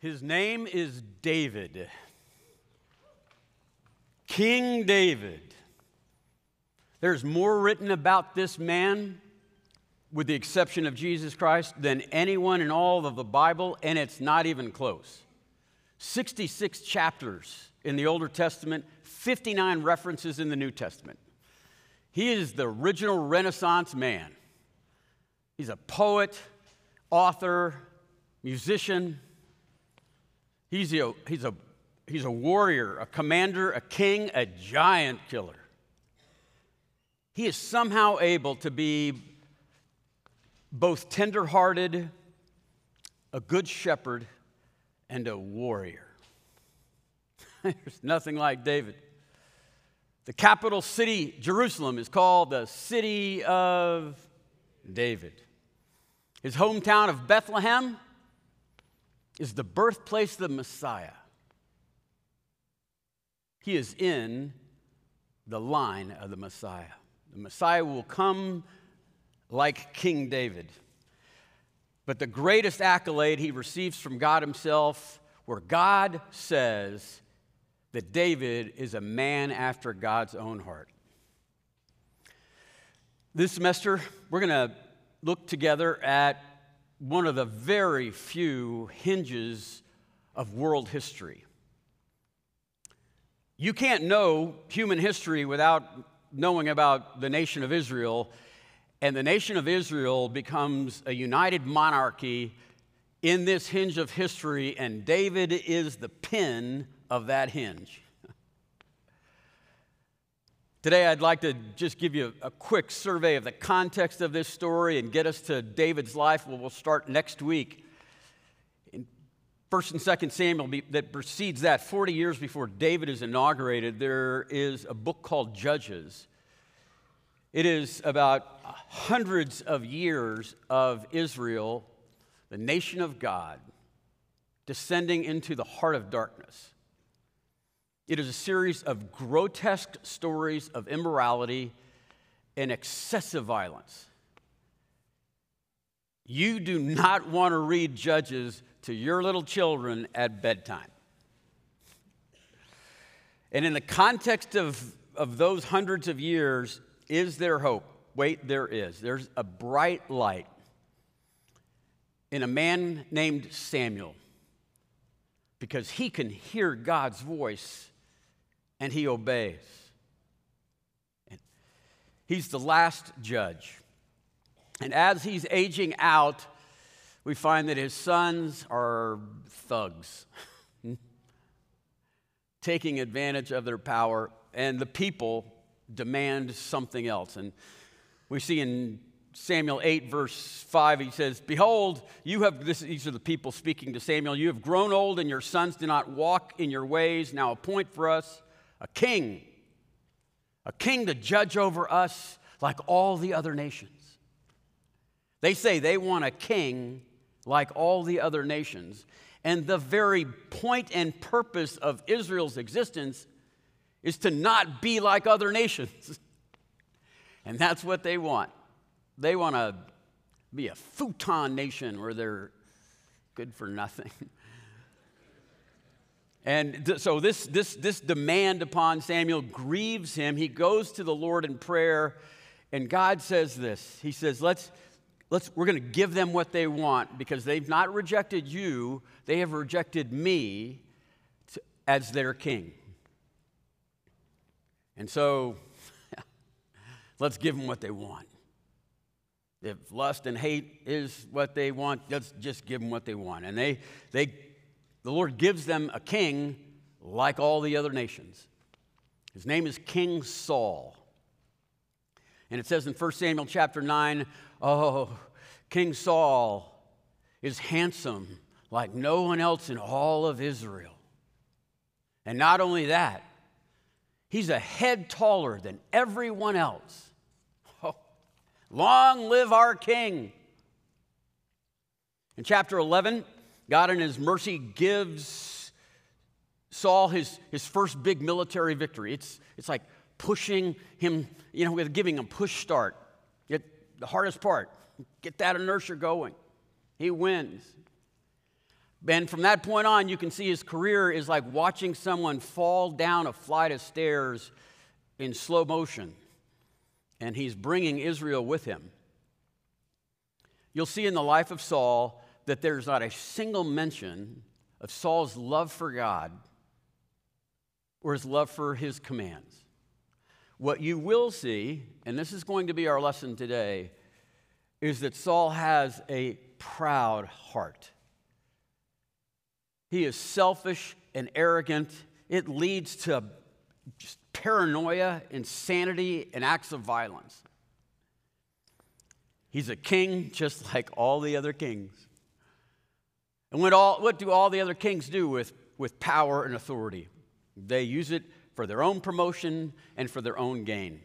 His name is David. King David. There's more written about this man, with the exception of Jesus Christ, than anyone in all of the Bible, and it's not even close. 66 chapters in the Older Testament, 59 references in the New Testament. He is the original Renaissance man. He's a poet, author, musician. He's a, he's, a, he's a warrior, a commander, a king, a giant killer. He is somehow able to be both tenderhearted, a good shepherd, and a warrior. There's nothing like David. The capital city, Jerusalem, is called the city of David. His hometown of Bethlehem is the birthplace of the Messiah. He is in the line of the Messiah. The Messiah will come like King David. But the greatest accolade he receives from God Himself, where God says that David is a man after God's own heart. This semester, we're going to look together at one of the very few hinges of world history. You can't know human history without knowing about the nation of Israel, and the nation of Israel becomes a united monarchy in this hinge of history, and David is the pin of that hinge. Today, I'd like to just give you a quick survey of the context of this story and get us to David's life. Well, we'll start next week. In 1st and 2nd Samuel, that precedes that, 40 years before David is inaugurated, there is a book called Judges. It is about hundreds of years of Israel, the nation of God, descending into the heart of darkness. It is a series of grotesque stories of immorality and excessive violence. You do not want to read Judges to your little children at bedtime. And in the context of, of those hundreds of years, is there hope? Wait, there is. There's a bright light in a man named Samuel because he can hear God's voice and he obeys. He's the last judge. And as he's aging out, we find that his sons are thugs, taking advantage of their power, and the people demand something else. And we see in Samuel 8, verse 5, he says, Behold, you have, this, these are the people speaking to Samuel, you have grown old, and your sons do not walk in your ways. Now appoint for us a king, a king to judge over us like all the other nations. They say they want a king like all the other nations. And the very point and purpose of Israel's existence is to not be like other nations. and that's what they want. They want to be a futon nation where they're good for nothing. And th- so this, this, this demand upon Samuel grieves him. He goes to the Lord in prayer, and God says this He says, Let's, let's, We're going to give them what they want because they've not rejected you, they have rejected me to, as their king. And so, let's give them what they want. If lust and hate is what they want, let's just give them what they want. And they, they the Lord gives them a king like all the other nations. His name is King Saul. And it says in 1 Samuel chapter 9, oh, King Saul is handsome like no one else in all of Israel. And not only that, he's a head taller than everyone else. Oh, long live our king. In chapter 11, God, in His mercy, gives Saul his, his first big military victory. It's, it's like pushing him, you know, giving him push start. It, the hardest part, get that inertia going. He wins. And from that point on, you can see his career is like watching someone fall down a flight of stairs in slow motion. And he's bringing Israel with him. You'll see in the life of Saul that there's not a single mention of Saul's love for God or his love for his commands. What you will see, and this is going to be our lesson today, is that Saul has a proud heart. He is selfish and arrogant. It leads to paranoia, insanity, and acts of violence. He's a king just like all the other kings. And what, all, what do all the other kings do with, with power and authority? They use it for their own promotion and for their own gain.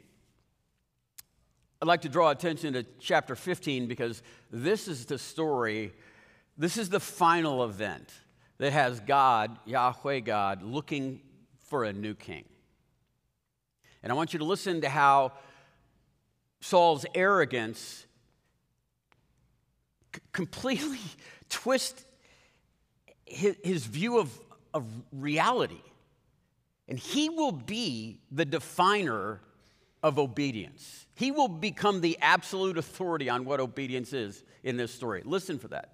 I'd like to draw attention to chapter 15 because this is the story, this is the final event that has God, Yahweh God, looking for a new king. And I want you to listen to how Saul's arrogance completely twists his, his view of, of reality. And he will be the definer of obedience. He will become the absolute authority on what obedience is in this story. Listen for that.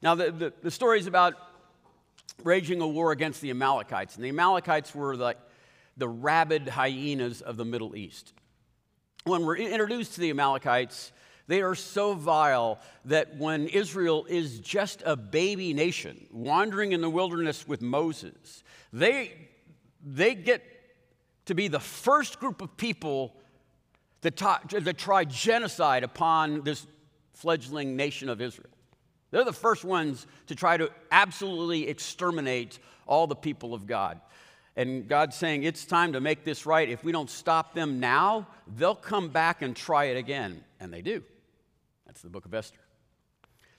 Now, the, the, the story is about raging a war against the Amalekites. And the Amalekites were like the rabid hyenas of the Middle East. When we're introduced to the Amalekites, they are so vile that when Israel is just a baby nation wandering in the wilderness with Moses, they, they get to be the first group of people that, that try genocide upon this fledgling nation of Israel. They're the first ones to try to absolutely exterminate all the people of God. And God's saying, it's time to make this right. If we don't stop them now, they'll come back and try it again. And they do. That's the book of Esther.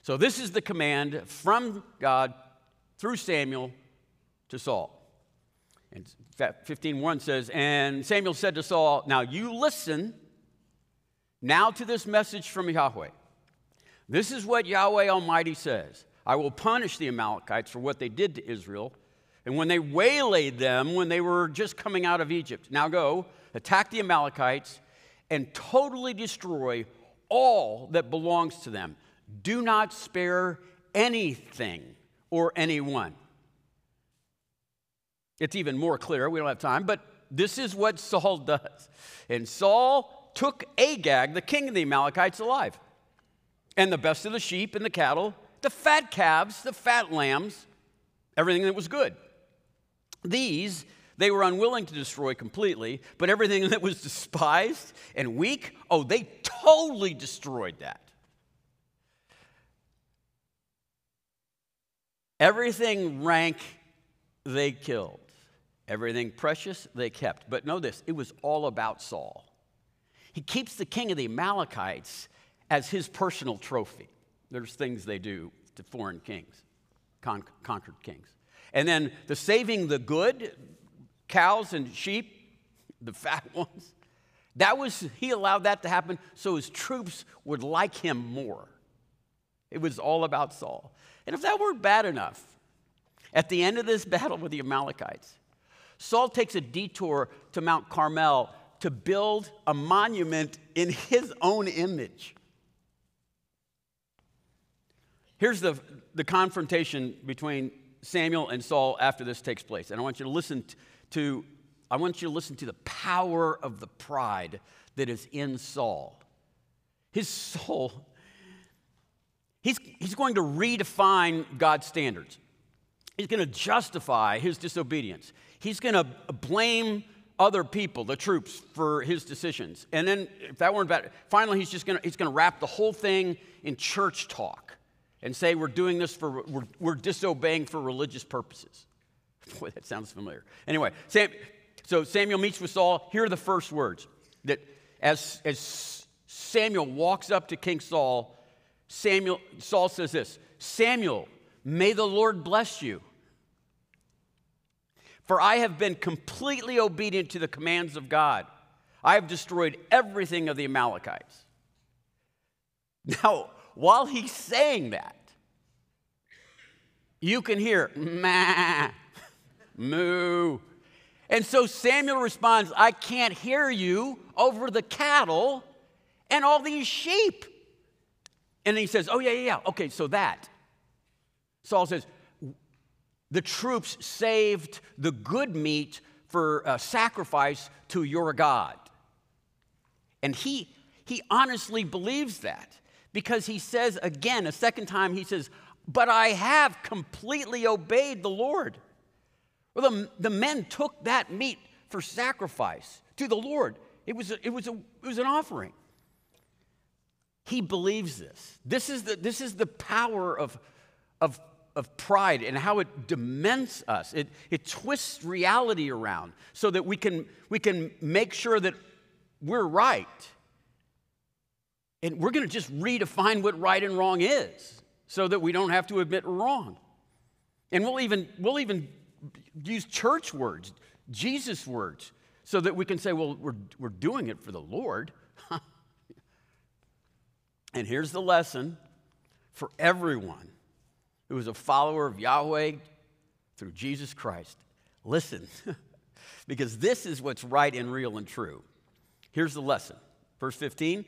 So, this is the command from God through Samuel to Saul. And 15:1 says, And Samuel said to Saul, Now you listen now to this message from Yahweh. This is what Yahweh Almighty says I will punish the Amalekites for what they did to Israel. And when they waylaid them when they were just coming out of Egypt, now go, attack the Amalekites, and totally destroy all that belongs to them. Do not spare anything or anyone. It's even more clear, we don't have time, but this is what Saul does. And Saul took Agag, the king of the Amalekites, alive and the best of the sheep and the cattle, the fat calves, the fat lambs, everything that was good. These they were unwilling to destroy completely, but everything that was despised and weak, oh, they totally destroyed that. Everything rank they killed. Everything precious they kept. But know this it was all about Saul. He keeps the king of the Amalekites as his personal trophy. There's things they do to foreign kings, con- conquered kings. And then the saving the good, cows and sheep, the fat ones, that was, he allowed that to happen so his troops would like him more. It was all about Saul. And if that weren't bad enough, at the end of this battle with the Amalekites, Saul takes a detour to Mount Carmel to build a monument in his own image. Here's the, the confrontation between Samuel and Saul after this takes place. And I want you to listen to, I want you to listen to the power of the pride that is in Saul. His soul, he's, he's going to redefine God's standards. He's going to justify his disobedience. He's going to blame other people, the troops, for his decisions. And then, if that weren't bad, finally he's just going to, he's going to wrap the whole thing in church talk and say we're doing this for, we're, we're disobeying for religious purposes. Boy, that sounds familiar. Anyway, Sam, so Samuel meets with Saul. Here are the first words that as, as Samuel walks up to King Saul, Samuel, Saul says this Samuel, may the Lord bless you. For I have been completely obedient to the commands of God. I have destroyed everything of the Amalekites. Now, while he's saying that, you can hear, ma, moo. And so Samuel responds, I can't hear you over the cattle and all these sheep. And he says, Oh, yeah, yeah, yeah. Okay, so that. Saul says, The troops saved the good meat for a sacrifice to your God. And he, he honestly believes that because he says again, a second time, he says, But I have completely obeyed the Lord. Well, the, the men took that meat for sacrifice to the Lord. It was, a, it, was a, it was an offering. He believes this. This is the, this is the power of, of, of pride and how it dements us. It, it twists reality around so that we can, we can make sure that we're right. And we're going to just redefine what right and wrong is so that we don't have to admit wrong. And we'll even, we'll even use church words, Jesus words, so that we can say, well, we're, we're doing it for the Lord. And here's the lesson for everyone who is a follower of Yahweh through Jesus Christ. Listen, because this is what's right and real and true. Here's the lesson. Verse 15,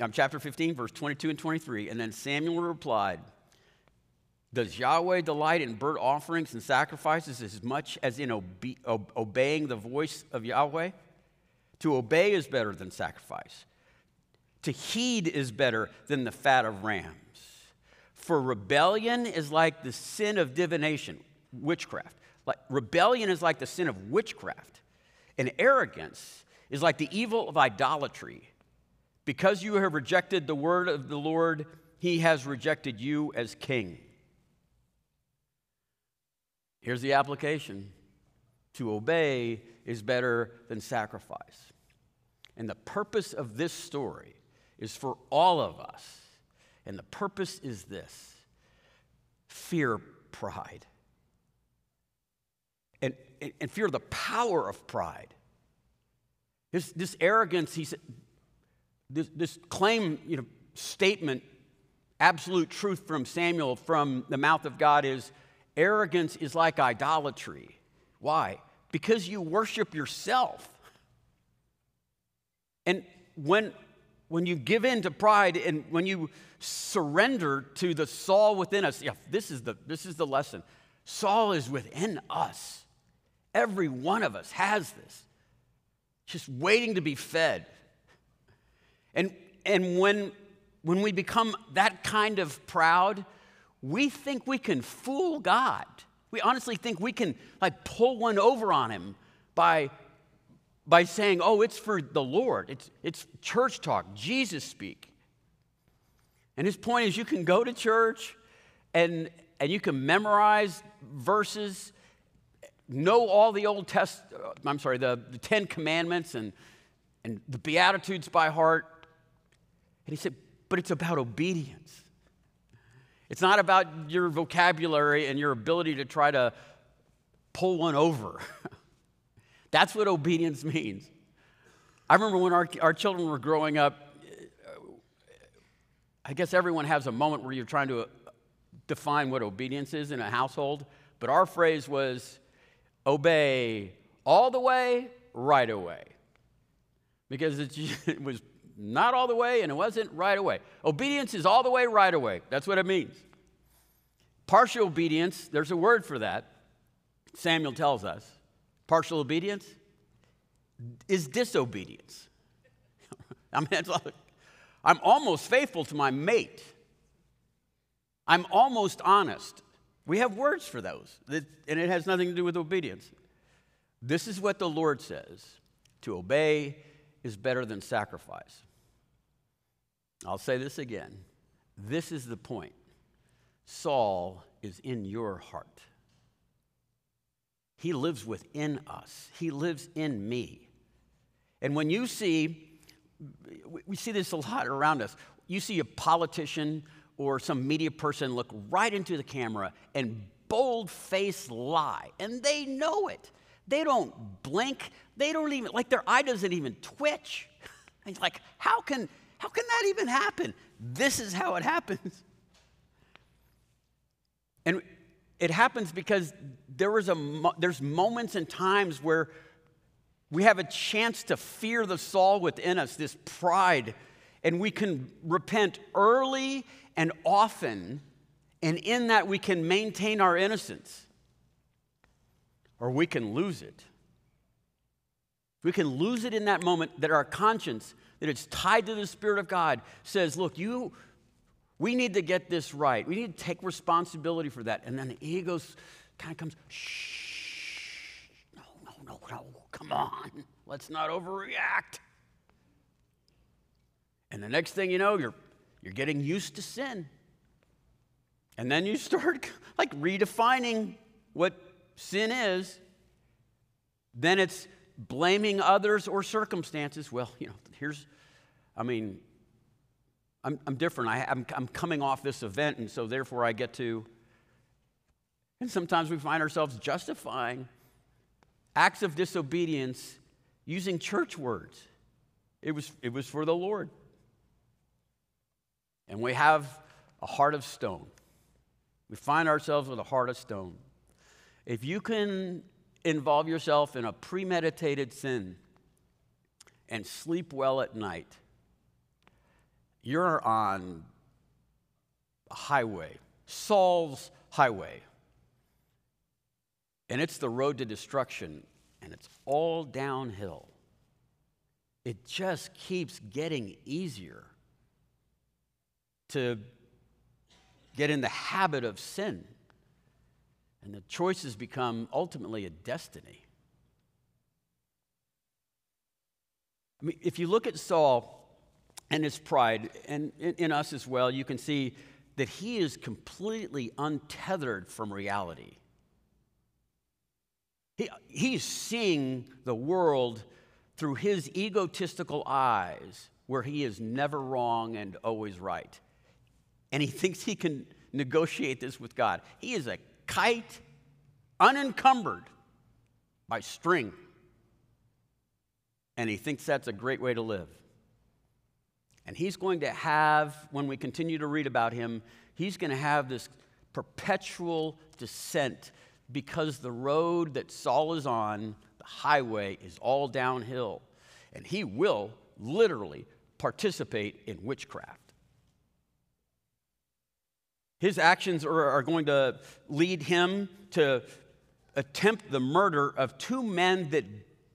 um, chapter 15, verse 22 and 23. And then Samuel replied, Does Yahweh delight in burnt offerings and sacrifices as much as in obe- obeying the voice of Yahweh? To obey is better than sacrifice to heed is better than the fat of rams. For rebellion is like the sin of divination, witchcraft. Like, rebellion is like the sin of witchcraft. And arrogance is like the evil of idolatry. Because you have rejected the word of the Lord, he has rejected you as king. Here's the application to obey is better than sacrifice. And the purpose of this story is for all of us. And the purpose is this fear pride. And, and fear the power of pride. This, this arrogance, he said, this, this claim, you know, statement, absolute truth from Samuel, from the mouth of God is arrogance is like idolatry. Why? Because you worship yourself. And when when you give in to pride and when you surrender to the Saul within us, yeah, this is the, this is the lesson. Saul is within us. Every one of us has this, just waiting to be fed. And, and when, when we become that kind of proud, we think we can fool God. We honestly think we can like pull one over on him by by saying, oh, it's for the Lord. It's, it's church talk, Jesus speak. And his point is you can go to church and, and you can memorize verses, know all the Old Test, I'm sorry, the, the Ten Commandments and, and the Beatitudes by heart. And he said, but it's about obedience. It's not about your vocabulary and your ability to try to pull one over. That's what obedience means. I remember when our, our children were growing up, I guess everyone has a moment where you're trying to define what obedience is in a household, but our phrase was obey all the way, right away. Because it was not all the way and it wasn't right away. Obedience is all the way, right away. That's what it means. Partial obedience, there's a word for that. Samuel tells us. Partial obedience is disobedience. I mean, like, I'm almost faithful to my mate. I'm almost honest. We have words for those, and it has nothing to do with obedience. This is what the Lord says to obey is better than sacrifice. I'll say this again. This is the point. Saul is in your heart. He lives within us, He lives in me. And when you see, we see this a lot around us, you see a politician or some media person look right into the camera and bold face lie, and they know it. They don't blink. They don't even, like their eye doesn't even twitch. It's like, how can, how can that even happen? This is how it happens. And it happens because there is a, there's moments and times where we have a chance to fear the Saul within us, this pride, and we can repent early and often, and in that we can maintain our innocence, or we can lose it. We can lose it in that moment that our conscience, that it's tied to the Spirit of God, says, Look, you, we need to get this right. We need to take responsibility for that. And then the ego kind of comes, shh, no, no, no, no, come on. Let's not overreact. And the next thing you know, you're, you're getting used to sin. And then you start like redefining what sin is. Then it's blaming others or circumstances. Well, you know, here's, I mean, I'm, I'm different. I, I'm, I'm coming off this event, and so therefore I get to. And sometimes we find ourselves justifying acts of disobedience using church words. It was, it was for the Lord. And we have a heart of stone. We find ourselves with a heart of stone. If you can involve yourself in a premeditated sin and sleep well at night, you're on a highway, Saul's highway. And it's the road to destruction, and it's all downhill. It just keeps getting easier to get in the habit of sin. And the choices become ultimately a destiny. I mean, if you look at Saul and his pride, and in us as well, you can see that he is completely untethered from reality. He, he's seeing the world through his egotistical eyes, where he is never wrong and always right. And he thinks he can negotiate this with God. He is a kite unencumbered by string. And he thinks that's a great way to live. And he's going to have, when we continue to read about him, he's going to have this perpetual descent because the road that Saul is on, the highway, is all downhill. And he will literally participate in witchcraft. His actions are, are going to lead him to attempt the murder of two men that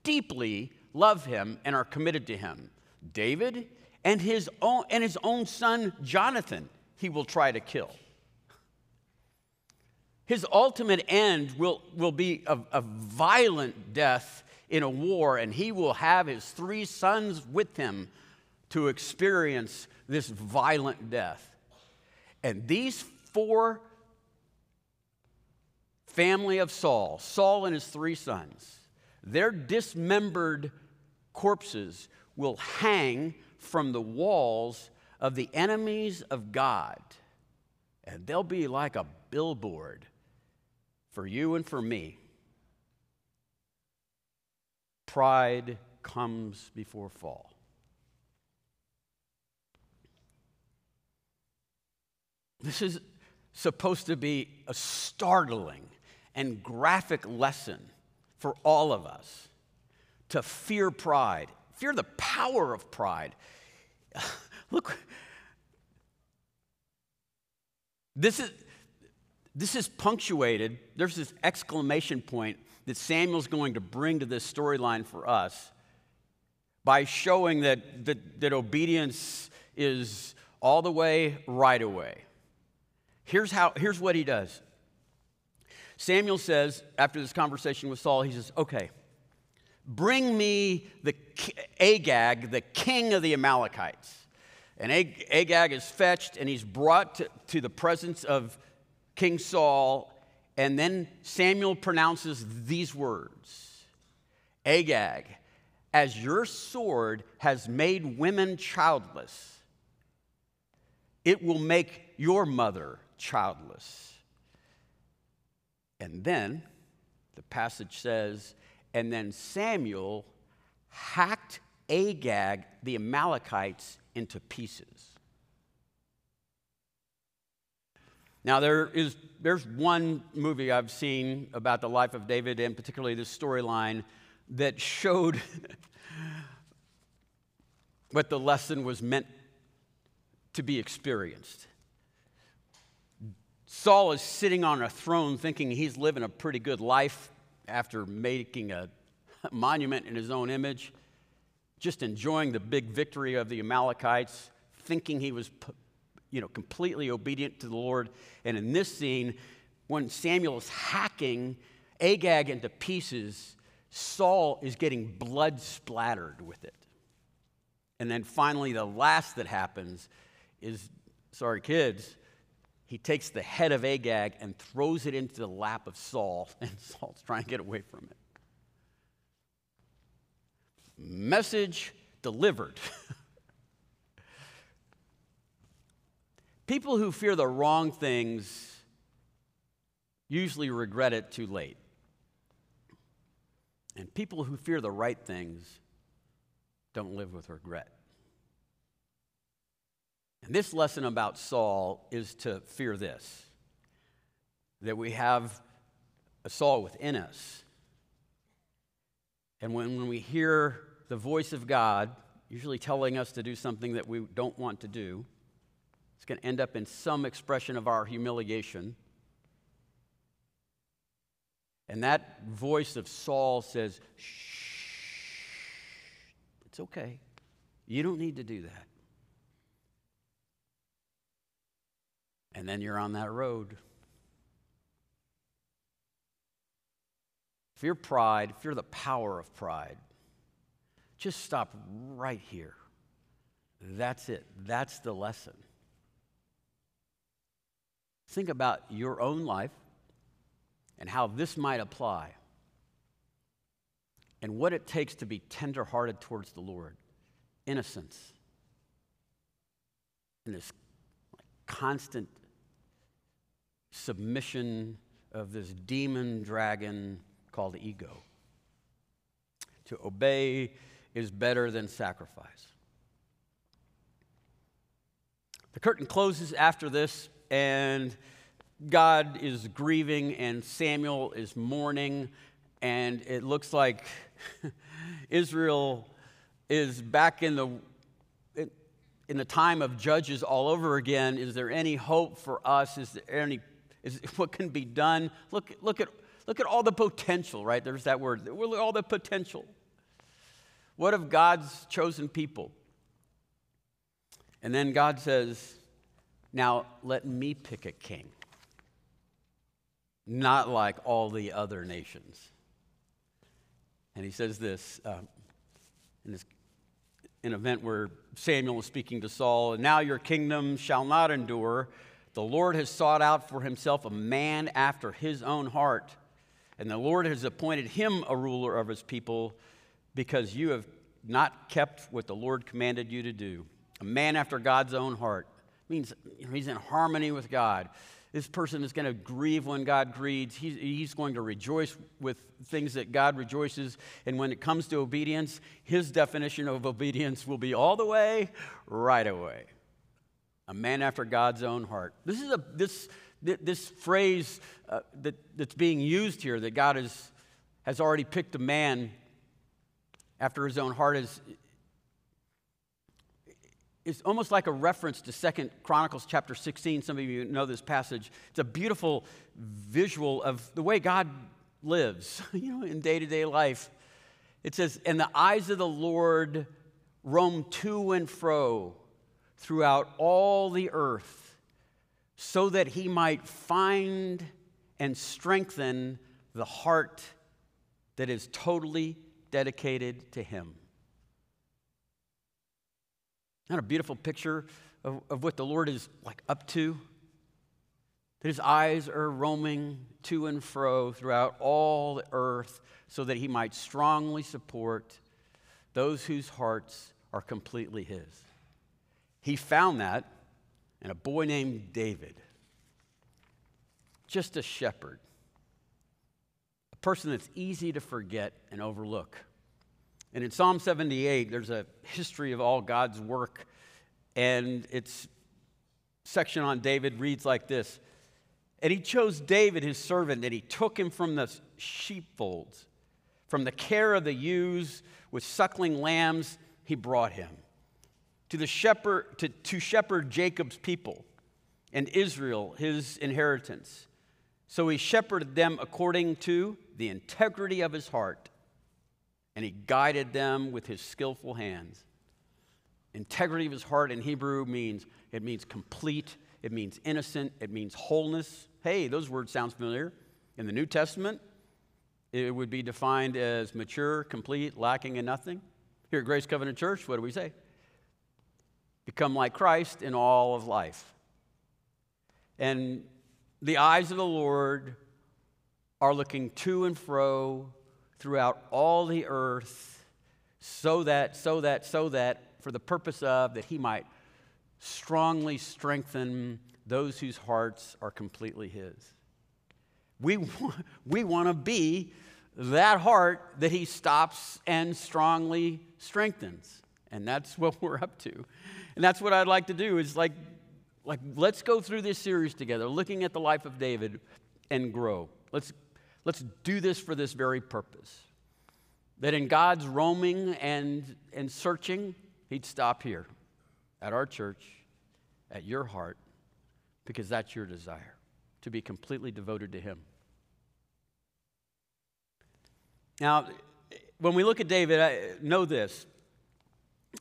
deeply love him and are committed to him David and his own, and his own son Jonathan, he will try to kill. His ultimate end will, will be a, a violent death in a war, and he will have his three sons with him to experience this violent death. And these four family of Saul, Saul and his three sons, their dismembered corpses will hang from the walls of the enemies of God. And they'll be like a billboard for you and for me. Pride comes before fall. This is supposed to be a startling and graphic lesson for all of us to fear pride, fear the power of pride. Look, this is, this is punctuated. There's this exclamation point that Samuel's going to bring to this storyline for us by showing that, that, that obedience is all the way, right away. Here's, how, here's what he does Samuel says, after this conversation with Saul, he says, Okay, bring me the Agag, the king of the Amalekites. And Agag is fetched and he's brought to, to the presence of King Saul. And then Samuel pronounces these words Agag, as your sword has made women childless, it will make your mother childless. And then the passage says, and then Samuel hacked Agag, the Amalekites, into pieces. Now, there is, there's one movie I've seen about the life of David, and particularly this storyline, that showed what the lesson was meant to be experienced. Saul is sitting on a throne thinking he's living a pretty good life after making a monument in his own image, just enjoying the big victory of the Amalekites, thinking he was you know, completely obedient to the Lord. And in this scene, when Samuel is hacking Agag into pieces, Saul is getting blood splattered with it. And then finally, the last that happens is sorry, kids, he takes the head of Agag and throws it into the lap of Saul, and Saul's trying to get away from it. Message delivered. People who fear the wrong things usually regret it too late. And people who fear the right things don't live with regret. And this lesson about Saul is to fear this that we have a Saul within us. And when, when we hear the voice of God, usually telling us to do something that we don't want to do, it's going to end up in some expression of our humiliation. And that voice of Saul says, Shh, it's okay. You don't need to do that. And then you're on that road. Fear pride, fear the power of pride. Just stop right here. That's it. That's the lesson. Think about your own life and how this might apply and what it takes to be tenderhearted towards the Lord. Innocence and this constant submission of this demon dragon called ego. To obey is better than sacrifice. The curtain closes after this and God is grieving, and Samuel is mourning, and it looks like Israel is back in the in the time of judges all over again. Is there any hope for us? Is there any is what can be done? Look, look at look at all the potential, right? There's that word. All the potential. What of God's chosen people? And then God says, now, let me pick a king, not like all the other nations. And he says this um, in this an event where Samuel is speaking to Saul, and now your kingdom shall not endure. The Lord has sought out for himself a man after his own heart, and the Lord has appointed him a ruler of his people because you have not kept what the Lord commanded you to do. A man after God's own heart means you know, he's in harmony with God. This person is going to grieve when God grieves. He's, he's going to rejoice with things that God rejoices. And when it comes to obedience, his definition of obedience will be all the way, right away. A man after God's own heart. This is a this this phrase uh, that, that's being used here that God has, has already picked a man after his own heart is, it's almost like a reference to Second Chronicles chapter 16. Some of you know this passage. It's a beautiful visual of the way God lives, you know, in day-to-day life. It says, "And the eyes of the Lord roam to and fro throughout all the earth, so that he might find and strengthen the heart that is totally dedicated to him." Not a beautiful picture of, of what the Lord is like up to? That his eyes are roaming to and fro throughout all the earth so that he might strongly support those whose hearts are completely his. He found that in a boy named David, just a shepherd, a person that's easy to forget and overlook. And in Psalm 78, there's a history of all God's work, and its section on David reads like this And he chose David, his servant, and he took him from the sheepfolds, from the care of the ewes with suckling lambs, he brought him. To, the shepherd, to, to shepherd Jacob's people and Israel, his inheritance. So he shepherded them according to the integrity of his heart, and he guided them with his skillful hands. Integrity of his heart in Hebrew means it means complete, it means innocent, it means wholeness. Hey, those words sound familiar. In the New Testament, it would be defined as mature, complete, lacking in nothing. Here at Grace Covenant Church, what do we say? Become like Christ in all of life. And the eyes of the Lord are looking to and fro throughout all the earth so that, so that, so that, for the purpose of that he might strongly strengthen those whose hearts are completely his. We, we want to be that heart that he stops and strongly strengthens. And that's what we're up to. And that's what I'd like to do is like, like let's go through this series together, looking at the life of David and grow. Let's, let's do this for this very purpose. That in God's roaming and, and searching, he'd stop here at our church, at your heart, because that's your desire to be completely devoted to him. Now, when we look at David, I know this.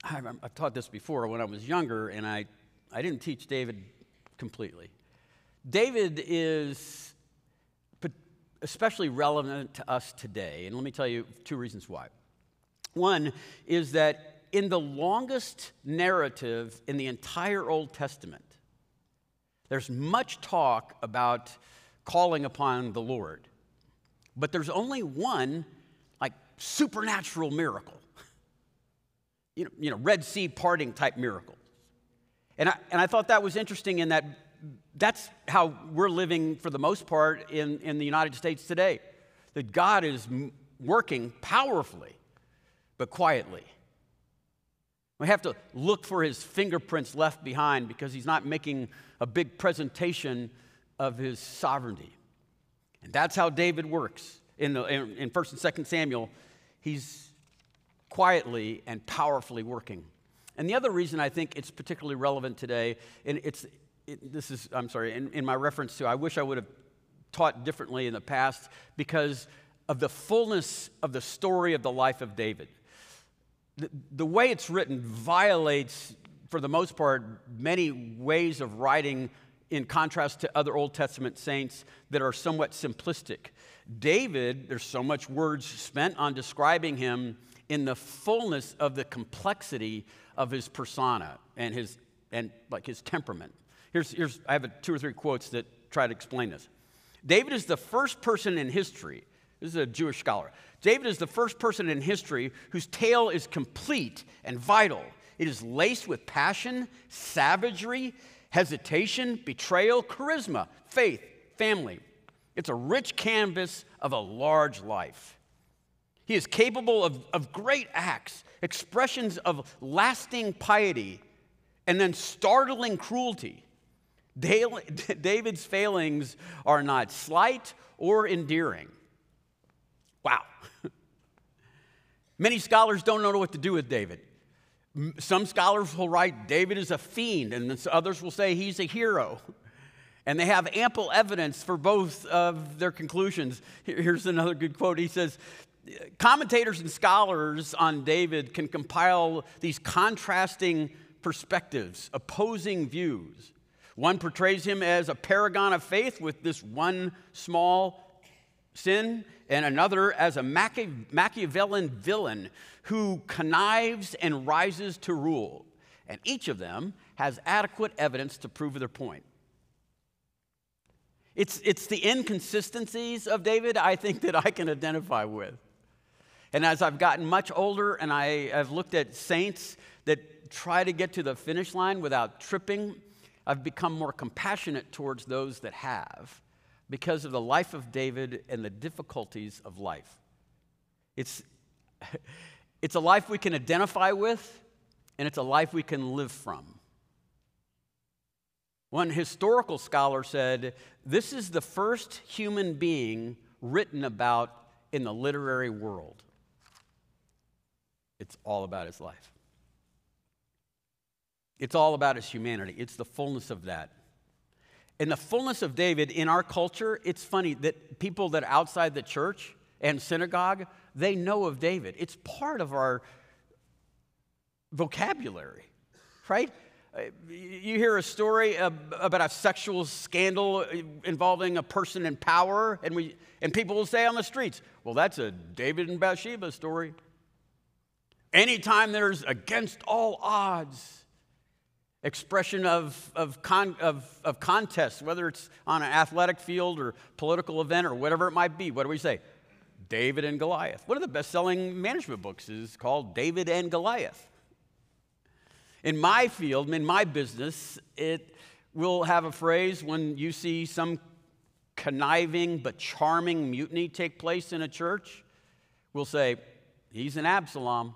I've taught this before when I was younger, and I, I didn't teach David completely. David is especially relevant to us today, and let me tell you two reasons why. One is that in the longest narrative in the entire Old Testament, there's much talk about calling upon the Lord, but there's only one like supernatural miracle. You know, you know, Red Sea parting type miracles. And I, and I thought that was interesting in that that's how we're living for the most part in, in the United States today. That God is working powerfully, but quietly. We have to look for his fingerprints left behind because he's not making a big presentation of his sovereignty. And that's how David works. In, the, in, in 1st and 2nd Samuel, he's quietly and powerfully working. And the other reason I think it's particularly relevant today, and it's, it, this is, I'm sorry, in, in my reference to, I wish I would have taught differently in the past because of the fullness of the story of the life of David. The, the way it's written violates, for the most part, many ways of writing in contrast to other Old Testament saints that are somewhat simplistic. David, there's so much words spent on describing him in the fullness of the complexity of his persona and his and like his temperament. Here's, here's I have a, two or three quotes that try to explain this. David is the first person in history. This is a Jewish scholar. David is the first person in history whose tale is complete and vital. It is laced with passion, savagery, hesitation, betrayal, charisma, faith, family. It's a rich canvas of a large life. He is capable of, of great acts, expressions of lasting piety, and then startling cruelty. David's failings are not slight or endearing. Wow. Many scholars don't know what to do with David. Some scholars will write David is a fiend, and others will say he's a hero. And they have ample evidence for both of their conclusions. Here's another good quote. He says, Commentators and scholars on David can compile these contrasting perspectives, opposing views. One portrays him as a paragon of faith with this one small sin, and another as a Machiavellian villain who connives and rises to rule. And each of them has adequate evidence to prove their point. It's, it's the inconsistencies of David I think that I can identify with. And as I've gotten much older and I have looked at saints that try to get to the finish line without tripping, I've become more compassionate towards those that have because of the life of David and the difficulties of life. It's, it's a life we can identify with, and it's a life we can live from. One historical scholar said, This is the first human being written about in the literary world. It's all about his life. It's all about his humanity. It's the fullness of that. In the fullness of David, in our culture, it's funny that people that are outside the church and synagogue, they know of David. It's part of our vocabulary, right? Uh, you hear a story about a sexual scandal involving a person in power, and, we, and people will say on the streets, well, that's a David and Bathsheba story. Anytime there's against all odds, expression of, of, con, of, of contest, whether it's on an athletic field or political event or whatever it might be, what do we say? David and Goliath. One of the best selling management books is called David and Goliath. In my field, in my business, it will have a phrase when you see some conniving but charming mutiny take place in a church, we'll say, he's an Absalom.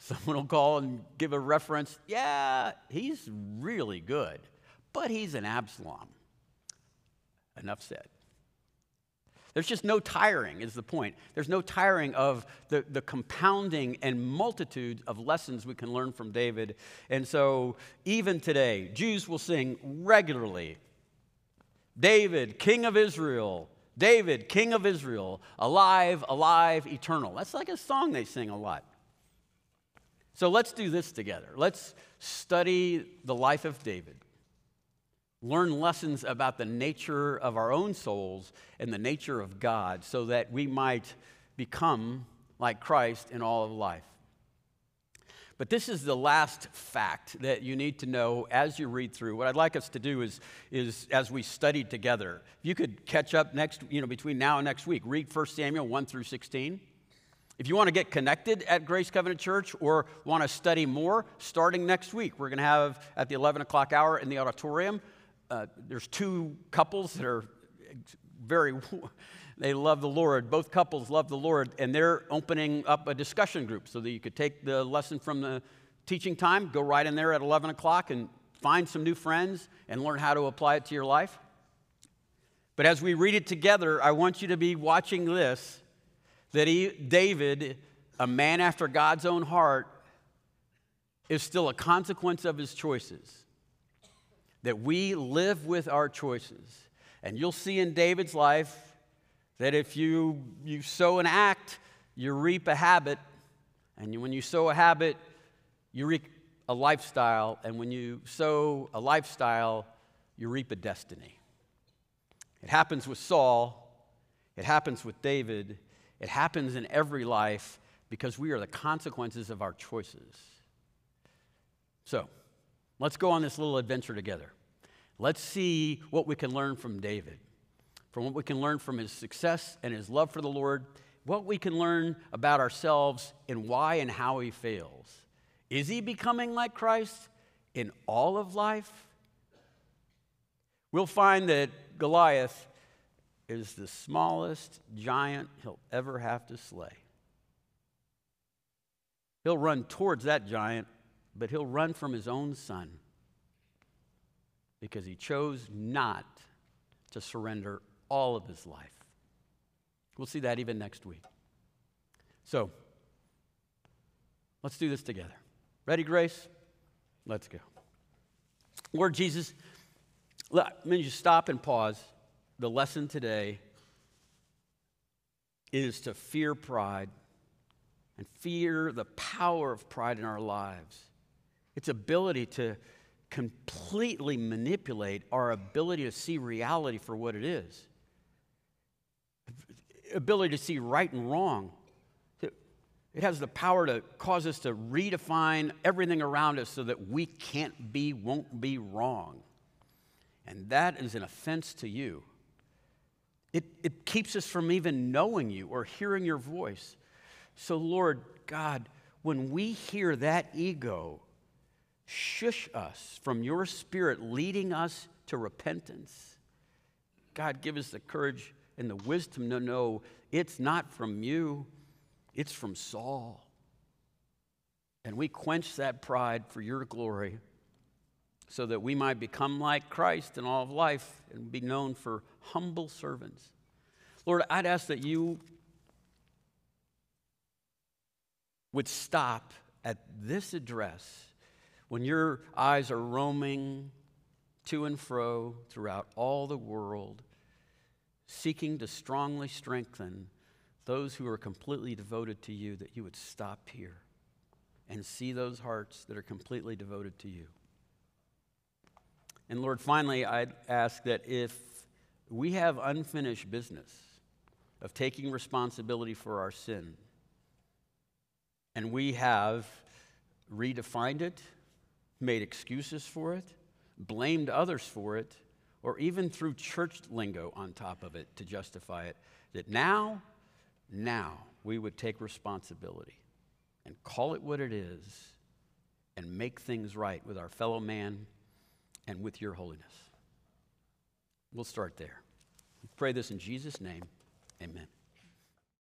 Someone will call and give a reference. Yeah, he's really good, but he's an Absalom. Enough said. There's just no tiring, is the point. There's no tiring of the, the compounding and multitude of lessons we can learn from David. And so, even today, Jews will sing regularly David, King of Israel, David, King of Israel, alive, alive, eternal. That's like a song they sing a lot. So let's do this together. Let's study the life of David, learn lessons about the nature of our own souls and the nature of God so that we might become like Christ in all of life. But this is the last fact that you need to know as you read through. What I'd like us to do is, is as we study together, if you could catch up next, you know, between now and next week, read 1 Samuel 1 through 16. If you want to get connected at Grace Covenant Church or want to study more, starting next week, we're going to have at the 11 o'clock hour in the auditorium. Uh, there's two couples that are very, they love the Lord. Both couples love the Lord, and they're opening up a discussion group so that you could take the lesson from the teaching time, go right in there at 11 o'clock, and find some new friends and learn how to apply it to your life. But as we read it together, I want you to be watching this that he, David, a man after God's own heart, is still a consequence of his choices. That we live with our choices. And you'll see in David's life that if you, you sow an act, you reap a habit. And when you sow a habit, you reap a lifestyle. And when you sow a lifestyle, you reap a destiny. It happens with Saul, it happens with David, it happens in every life because we are the consequences of our choices. So, let's go on this little adventure together. Let's see what we can learn from David, from what we can learn from his success and his love for the Lord, what we can learn about ourselves and why and how he fails. Is he becoming like Christ in all of life? We'll find that Goliath is the smallest giant he'll ever have to slay. He'll run towards that giant, but he'll run from his own son because he chose not to surrender all of his life. We'll see that even next week. So, let's do this together. Ready, Grace? Let's go. Lord Jesus, let me just stop and pause the lesson today is to fear pride and fear the power of pride in our lives. Its ability to completely manipulate our ability to see reality for what it is, ability to see right and wrong. It has the power to cause us to redefine everything around us so that we can't be, won't be wrong. And that is an offense to you. It, it keeps us from even knowing you or hearing your voice. So, Lord God, when we hear that ego, shush us from your spirit leading us to repentance. God, give us the courage and the wisdom to know it's not from you, it's from Saul. And we quench that pride for your glory. So that we might become like Christ in all of life and be known for humble servants. Lord, I'd ask that you would stop at this address when your eyes are roaming to and fro throughout all the world, seeking to strongly strengthen those who are completely devoted to you, that you would stop here and see those hearts that are completely devoted to you. And Lord, finally, I'd ask that if we have unfinished business of taking responsibility for our sin, and we have redefined it, made excuses for it, blamed others for it, or even threw church lingo on top of it to justify it, that now, now we would take responsibility and call it what it is and make things right with our fellow man and with your holiness. We'll start there. Pray this in Jesus' name. Amen.